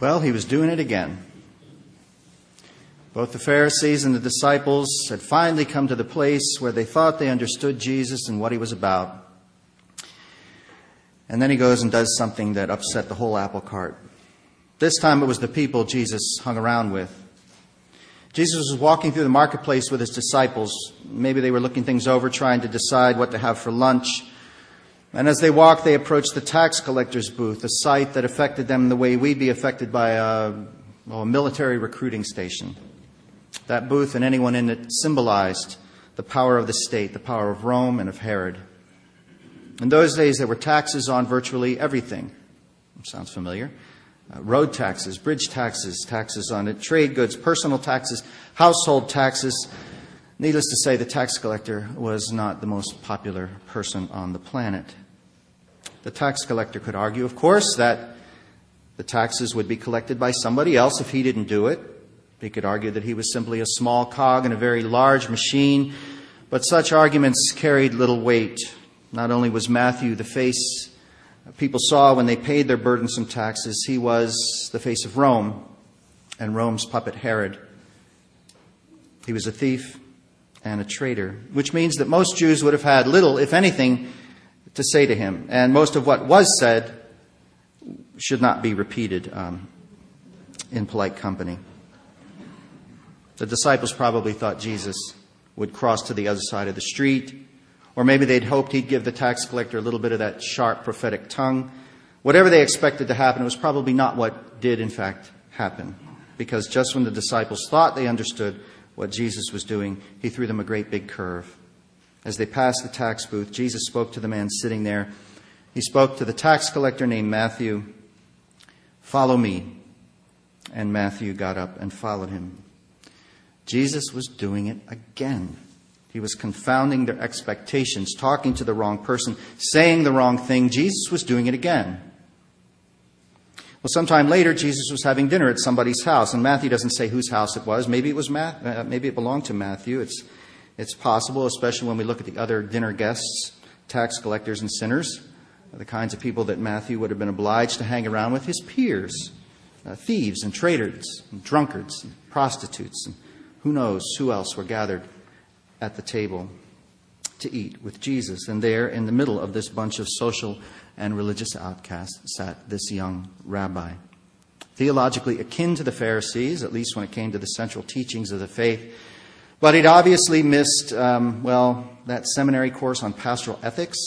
Well, he was doing it again. Both the Pharisees and the disciples had finally come to the place where they thought they understood Jesus and what he was about. And then he goes and does something that upset the whole apple cart. This time it was the people Jesus hung around with. Jesus was walking through the marketplace with his disciples. Maybe they were looking things over, trying to decide what to have for lunch. And as they walked, they approached the tax collector's booth, a sight that affected them the way we'd be affected by a, well, a military recruiting station. That booth and anyone in it symbolized the power of the state, the power of Rome and of Herod. In those days, there were taxes on virtually everything. Sounds familiar. Uh, road taxes, bridge taxes, taxes on it, trade goods, personal taxes, household taxes. Needless to say, the tax collector was not the most popular person on the planet. The tax collector could argue, of course, that the taxes would be collected by somebody else if he didn't do it. He could argue that he was simply a small cog in a very large machine, but such arguments carried little weight. Not only was Matthew the face people saw when they paid their burdensome taxes, he was the face of Rome and Rome's puppet Herod. He was a thief and a traitor, which means that most Jews would have had little, if anything, to say to him. And most of what was said should not be repeated um, in polite company. The disciples probably thought Jesus would cross to the other side of the street or maybe they'd hoped he'd give the tax collector a little bit of that sharp prophetic tongue. Whatever they expected to happen, it was probably not what did, in fact, happen. Because just when the disciples thought they understood what Jesus was doing, he threw them a great big curve. As they passed the tax booth, Jesus spoke to the man sitting there. He spoke to the tax collector named Matthew, Follow me. And Matthew got up and followed him. Jesus was doing it again. He was confounding their expectations, talking to the wrong person, saying the wrong thing. Jesus was doing it again. Well, sometime later, Jesus was having dinner at somebody's house, and Matthew doesn't say whose house it was. Maybe it was uh, maybe it belonged to Matthew. It's, it's possible, especially when we look at the other dinner guests, tax collectors and sinners, the kinds of people that Matthew would have been obliged to hang around with, his peers, uh, thieves and traitors, and drunkards, and prostitutes, and who knows who else were gathered at the table to eat with Jesus. And there, in the middle of this bunch of social and religious outcasts, sat this young rabbi. Theologically akin to the Pharisees, at least when it came to the central teachings of the faith. But he'd obviously missed, um, well, that seminary course on pastoral ethics,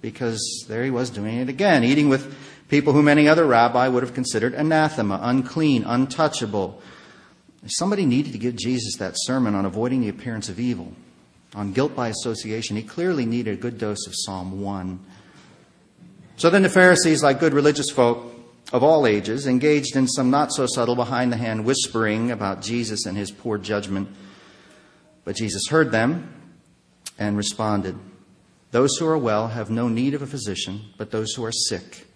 because there he was doing it again, eating with people whom any other rabbi would have considered anathema, unclean, untouchable. Somebody needed to give Jesus that sermon on avoiding the appearance of evil on guilt by association, he clearly needed a good dose of Psalm 1. So then the Pharisees, like good religious folk of all ages, engaged in some not so subtle behind the hand whispering about Jesus and his poor judgment. But Jesus heard them and responded Those who are well have no need of a physician, but those who are sick.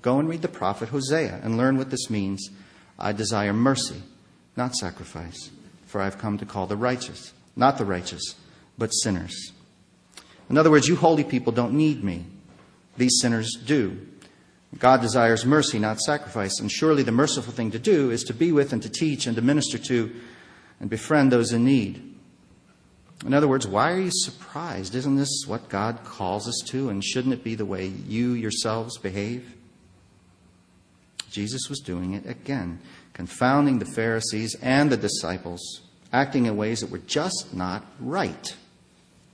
Go and read the prophet Hosea and learn what this means. I desire mercy, not sacrifice, for I have come to call the righteous, not the righteous but sinners. In other words, you holy people don't need me. These sinners do. God desires mercy, not sacrifice. And surely the merciful thing to do is to be with and to teach and to minister to and befriend those in need. In other words, why are you surprised? Isn't this what God calls us to? And shouldn't it be the way you yourselves behave? Jesus was doing it again, confounding the Pharisees and the disciples, acting in ways that were just not right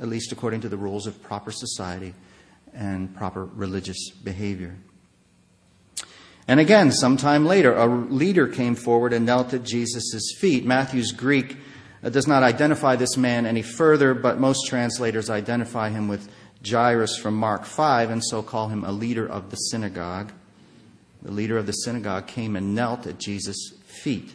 at least according to the rules of proper society and proper religious behavior. And again, sometime later, a leader came forward and knelt at Jesus' feet. Matthew's Greek uh, does not identify this man any further, but most translators identify him with Jairus from Mark 5 and so call him a leader of the synagogue. The leader of the synagogue came and knelt at Jesus' feet.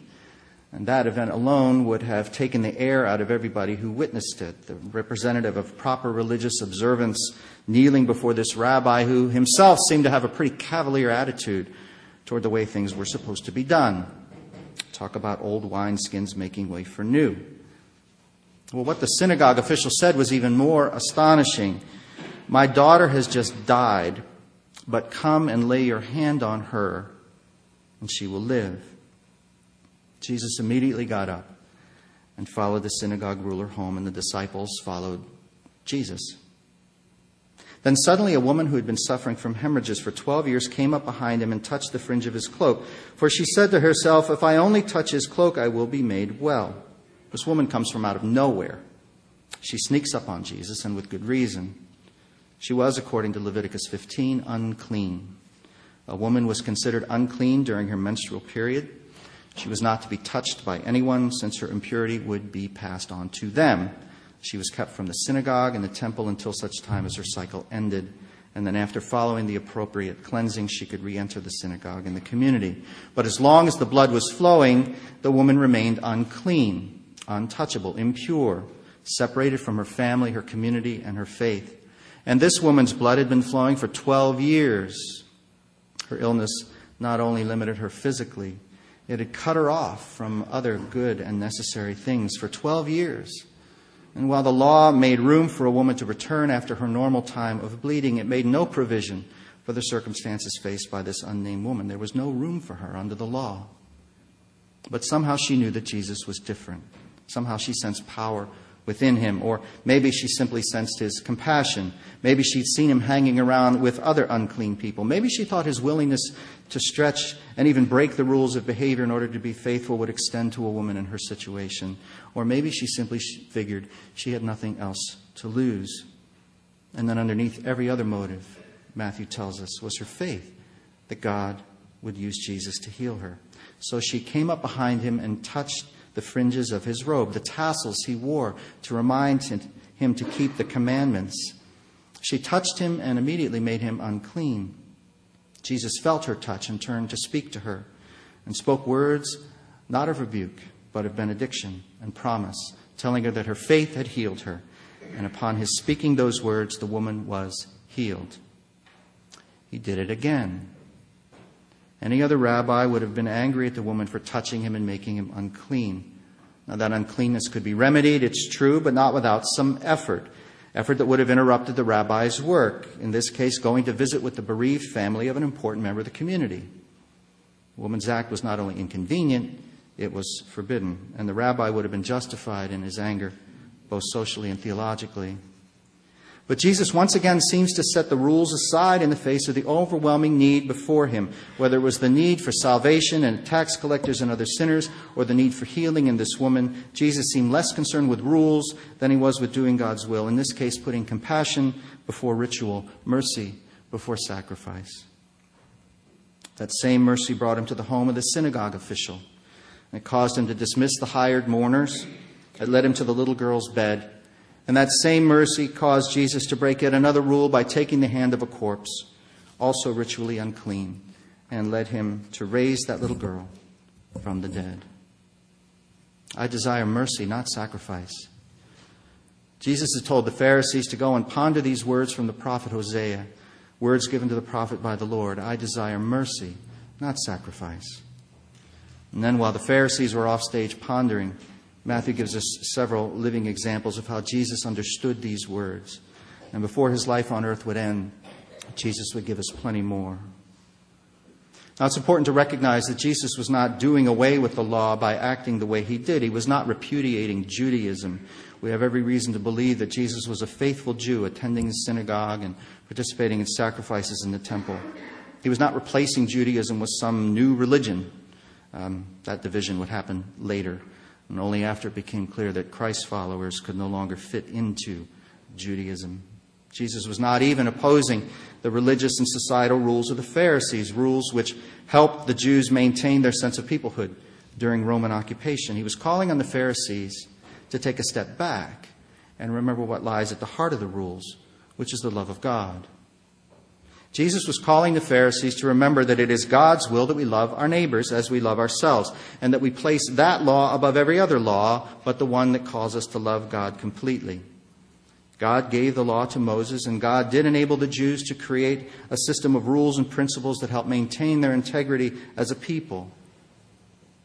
And that event alone would have taken the air out of everybody who witnessed it. The representative of proper religious observance kneeling before this rabbi who himself seemed to have a pretty cavalier attitude toward the way things were supposed to be done. Talk about old wineskins making way for new. Well, what the synagogue official said was even more astonishing. My daughter has just died, but come and lay your hand on her, and she will live. Jesus immediately got up and followed the synagogue ruler home, and the disciples followed Jesus. Then suddenly a woman who had been suffering from hemorrhages for 12 years came up behind him and touched the fringe of his cloak. For she said to herself, If I only touch his cloak, I will be made well. This woman comes from out of nowhere. She sneaks up on Jesus, and with good reason. She was, according to Leviticus 15, unclean. A woman was considered unclean during her menstrual period. She was not to be touched by anyone, since her impurity would be passed on to them. She was kept from the synagogue and the temple until such time as her cycle ended. And then, after following the appropriate cleansing, she could re enter the synagogue and the community. But as long as the blood was flowing, the woman remained unclean, untouchable, impure, separated from her family, her community, and her faith. And this woman's blood had been flowing for 12 years. Her illness not only limited her physically, it had cut her off from other good and necessary things for 12 years. And while the law made room for a woman to return after her normal time of bleeding, it made no provision for the circumstances faced by this unnamed woman. There was no room for her under the law. But somehow she knew that Jesus was different. Somehow she sensed power within him, or maybe she simply sensed his compassion. Maybe she'd seen him hanging around with other unclean people. Maybe she thought his willingness to stretch and even break the rules of behavior in order to be faithful would extend to a woman in her situation. Or maybe she simply figured she had nothing else to lose. And then, underneath every other motive, Matthew tells us, was her faith that God would use Jesus to heal her. So she came up behind him and touched the fringes of his robe, the tassels he wore to remind him to keep the commandments. She touched him and immediately made him unclean. Jesus felt her touch and turned to speak to her and spoke words not of rebuke, but of benediction and promise, telling her that her faith had healed her. And upon his speaking those words, the woman was healed. He did it again. Any other rabbi would have been angry at the woman for touching him and making him unclean. Now, that uncleanness could be remedied, it's true, but not without some effort. Effort that would have interrupted the rabbi's work, in this case, going to visit with the bereaved family of an important member of the community. The woman's act was not only inconvenient, it was forbidden, and the rabbi would have been justified in his anger, both socially and theologically. But Jesus once again seems to set the rules aside in the face of the overwhelming need before him, whether it was the need for salvation and tax collectors and other sinners, or the need for healing in this woman. Jesus seemed less concerned with rules than he was with doing God's will, in this case, putting compassion before ritual, mercy before sacrifice. That same mercy brought him to the home of the synagogue official. It caused him to dismiss the hired mourners. It led him to the little girl's bed and that same mercy caused Jesus to break yet another rule by taking the hand of a corpse, also ritually unclean, and led him to raise that little girl from the dead. I desire mercy, not sacrifice. Jesus has told the Pharisees to go and ponder these words from the prophet Hosea, words given to the prophet by the Lord. I desire mercy, not sacrifice. And then while the Pharisees were off stage pondering, Matthew gives us several living examples of how Jesus understood these words. And before his life on earth would end, Jesus would give us plenty more. Now, it's important to recognize that Jesus was not doing away with the law by acting the way he did. He was not repudiating Judaism. We have every reason to believe that Jesus was a faithful Jew, attending the synagogue and participating in sacrifices in the temple. He was not replacing Judaism with some new religion. Um, that division would happen later and only after it became clear that Christ's followers could no longer fit into Judaism. Jesus was not even opposing the religious and societal rules of the Pharisees, rules which helped the Jews maintain their sense of peoplehood during Roman occupation. He was calling on the Pharisees to take a step back and remember what lies at the heart of the rules, which is the love of God. Jesus was calling the Pharisees to remember that it is God's will that we love our neighbors as we love ourselves, and that we place that law above every other law, but the one that calls us to love God completely. God gave the law to Moses, and God did enable the Jews to create a system of rules and principles that help maintain their integrity as a people.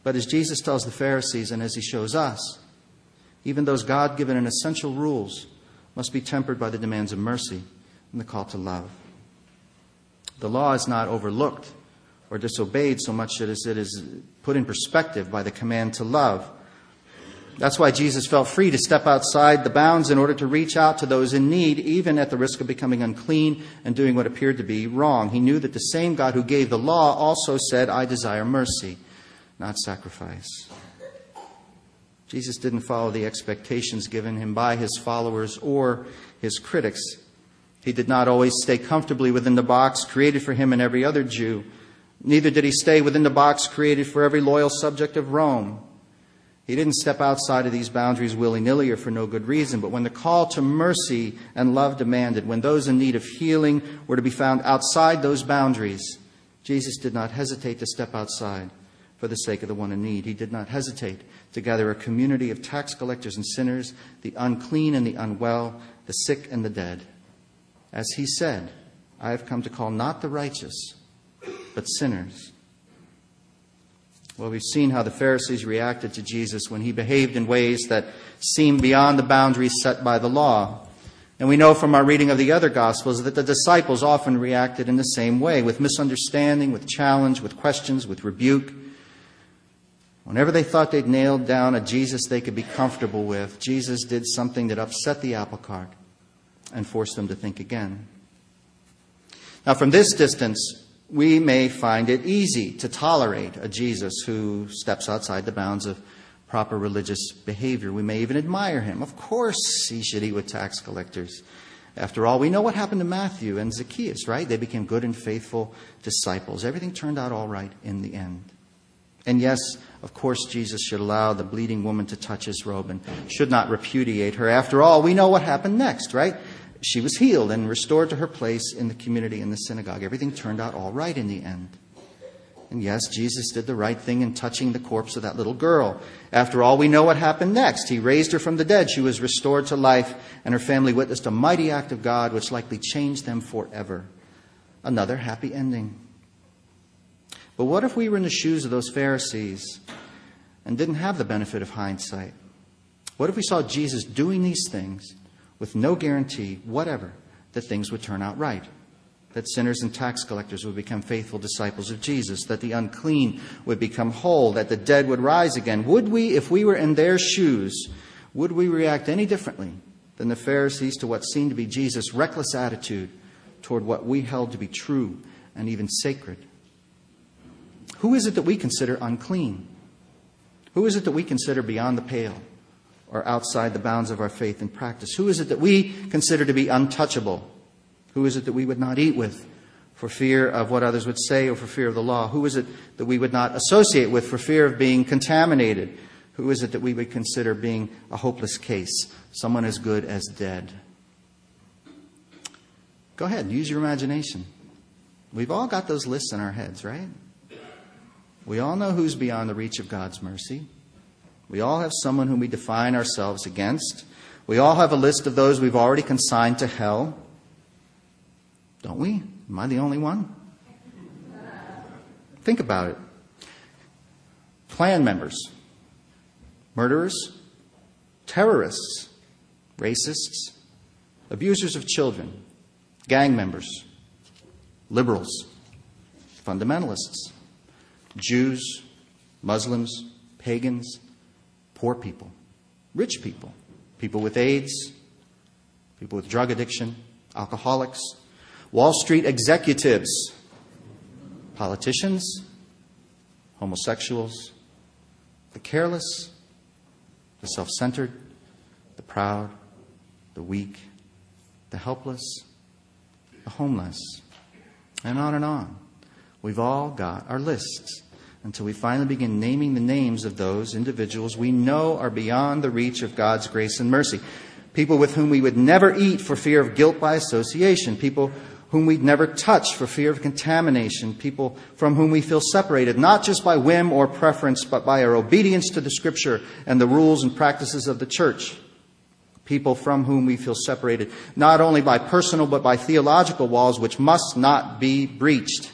But as Jesus tells the Pharisees and as he shows us, even those God given and essential rules must be tempered by the demands of mercy and the call to love. The law is not overlooked or disobeyed so much as it is put in perspective by the command to love. That's why Jesus felt free to step outside the bounds in order to reach out to those in need, even at the risk of becoming unclean and doing what appeared to be wrong. He knew that the same God who gave the law also said, I desire mercy, not sacrifice. Jesus didn't follow the expectations given him by his followers or his critics. He did not always stay comfortably within the box created for him and every other Jew. Neither did he stay within the box created for every loyal subject of Rome. He didn't step outside of these boundaries willy nilly or for no good reason, but when the call to mercy and love demanded, when those in need of healing were to be found outside those boundaries, Jesus did not hesitate to step outside for the sake of the one in need. He did not hesitate to gather a community of tax collectors and sinners, the unclean and the unwell, the sick and the dead. As he said, I have come to call not the righteous, but sinners. Well, we've seen how the Pharisees reacted to Jesus when he behaved in ways that seemed beyond the boundaries set by the law. And we know from our reading of the other Gospels that the disciples often reacted in the same way with misunderstanding, with challenge, with questions, with rebuke. Whenever they thought they'd nailed down a Jesus they could be comfortable with, Jesus did something that upset the apple cart and force them to think again. Now, from this distance, we may find it easy to tolerate a Jesus who steps outside the bounds of proper religious behavior. We may even admire him. Of course, he should eat with tax collectors. After all, we know what happened to Matthew and Zacchaeus, right? They became good and faithful disciples. Everything turned out all right in the end. And yes, of course, Jesus should allow the bleeding woman to touch his robe and should not repudiate her. After all, we know what happened next, right? She was healed and restored to her place in the community in the synagogue. Everything turned out all right in the end. And yes, Jesus did the right thing in touching the corpse of that little girl. After all, we know what happened next. He raised her from the dead. She was restored to life, and her family witnessed a mighty act of God which likely changed them forever. Another happy ending. But what if we were in the shoes of those Pharisees and didn't have the benefit of hindsight? What if we saw Jesus doing these things with no guarantee whatever that things would turn out right? That sinners and tax collectors would become faithful disciples of Jesus, that the unclean would become whole, that the dead would rise again. Would we, if we were in their shoes, would we react any differently than the Pharisees to what seemed to be Jesus' reckless attitude toward what we held to be true and even sacred? Who is it that we consider unclean? Who is it that we consider beyond the pale or outside the bounds of our faith and practice? Who is it that we consider to be untouchable? Who is it that we would not eat with for fear of what others would say or for fear of the law? Who is it that we would not associate with for fear of being contaminated? Who is it that we would consider being a hopeless case, someone as good as dead? Go ahead, use your imagination. We've all got those lists in our heads, right? We all know who's beyond the reach of God's mercy. We all have someone whom we define ourselves against. We all have a list of those we've already consigned to hell. Don't we? Am I the only one? Think about it. Klan members, murderers, terrorists, racists, abusers of children, gang members, liberals, fundamentalists, Jews, Muslims, pagans, poor people, rich people, people with AIDS, people with drug addiction, alcoholics, Wall Street executives, politicians, homosexuals, the careless, the self centered, the proud, the weak, the helpless, the homeless, and on and on. We've all got our lists until we finally begin naming the names of those individuals we know are beyond the reach of God's grace and mercy. People with whom we would never eat for fear of guilt by association. People whom we'd never touch for fear of contamination. People from whom we feel separated, not just by whim or preference, but by our obedience to the scripture and the rules and practices of the church. People from whom we feel separated, not only by personal, but by theological walls which must not be breached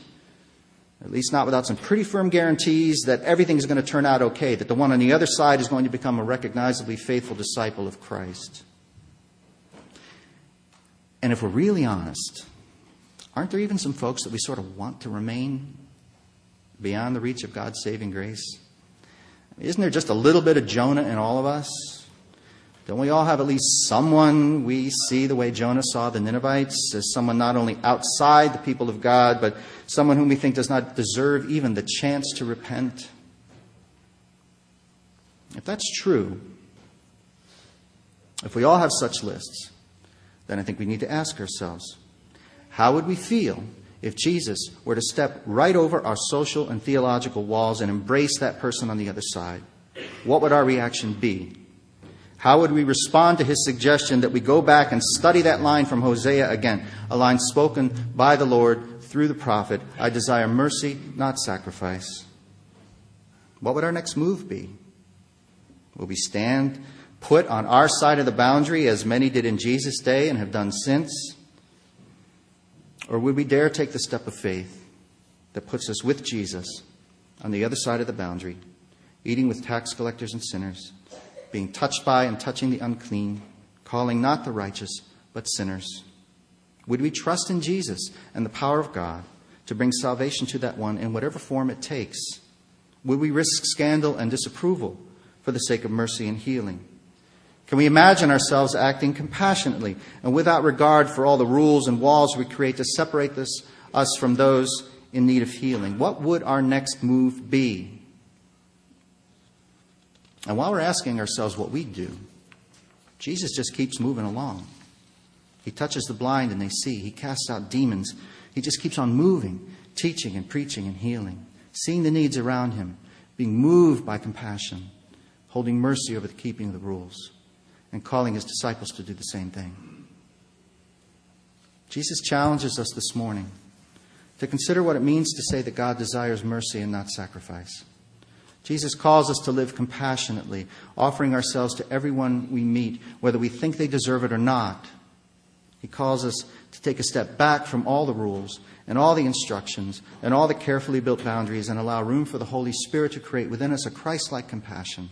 at least not without some pretty firm guarantees that everything is going to turn out okay, that the one on the other side is going to become a recognizably faithful disciple of Christ. And if we're really honest, aren't there even some folks that we sort of want to remain beyond the reach of God's saving grace? Isn't there just a little bit of Jonah in all of us? Don't we all have at least someone we see the way Jonah saw the Ninevites as someone not only outside the people of God, but someone whom we think does not deserve even the chance to repent? If that's true, if we all have such lists, then I think we need to ask ourselves how would we feel if Jesus were to step right over our social and theological walls and embrace that person on the other side? What would our reaction be? How would we respond to his suggestion that we go back and study that line from Hosea again, a line spoken by the Lord through the prophet I desire mercy, not sacrifice? What would our next move be? Will we stand put on our side of the boundary as many did in Jesus' day and have done since? Or would we dare take the step of faith that puts us with Jesus on the other side of the boundary, eating with tax collectors and sinners, being touched by and touching the unclean, calling not the righteous, but sinners? Would we trust in Jesus and the power of God to bring salvation to that one in whatever form it takes? Would we risk scandal and disapproval for the sake of mercy and healing? Can we imagine ourselves acting compassionately and without regard for all the rules and walls we create to separate this, us from those in need of healing? What would our next move be? And while we're asking ourselves what we do, Jesus just keeps moving along. He touches the blind and they see. He casts out demons. He just keeps on moving, teaching and preaching and healing, seeing the needs around him, being moved by compassion, holding mercy over the keeping of the rules and calling his disciples to do the same thing. Jesus challenges us this morning to consider what it means to say that God desires mercy and not sacrifice. Jesus calls us to live compassionately, offering ourselves to everyone we meet, whether we think they deserve it or not. He calls us to take a step back from all the rules and all the instructions and all the carefully built boundaries and allow room for the Holy Spirit to create within us a Christ like compassion,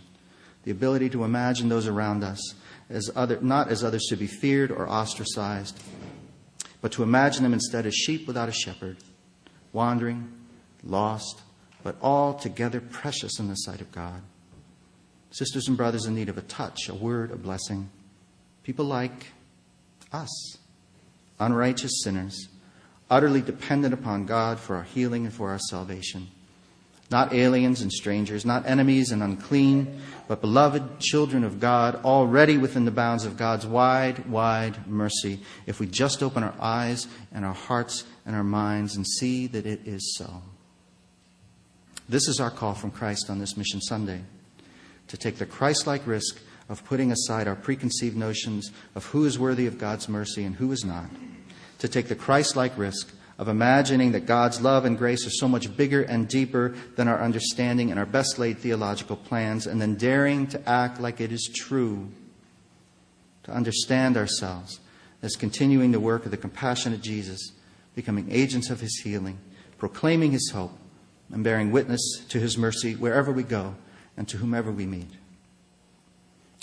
the ability to imagine those around us as other, not as others to be feared or ostracized, but to imagine them instead as sheep without a shepherd, wandering, lost, but altogether precious in the sight of God. Sisters and brothers in need of a touch, a word, a blessing. People like us, unrighteous sinners, utterly dependent upon God for our healing and for our salvation not aliens and strangers, not enemies and unclean, but beloved children of God, already within the bounds of God's wide, wide mercy, if we just open our eyes and our hearts and our minds and see that it is so. This is our call from Christ on this Mission Sunday to take the Christ like risk of putting aside our preconceived notions of who is worthy of God's mercy and who is not, to take the Christ like risk of imagining that God's love and grace are so much bigger and deeper than our understanding and our best laid theological plans, and then daring to act like it is true, to understand ourselves as continuing the work of the compassionate Jesus, becoming agents of his healing, proclaiming his hope, and bearing witness to his mercy wherever we go and to whomever we meet.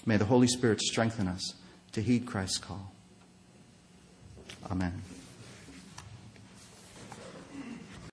May the Holy Spirit strengthen us to heed Christ's call. Amen.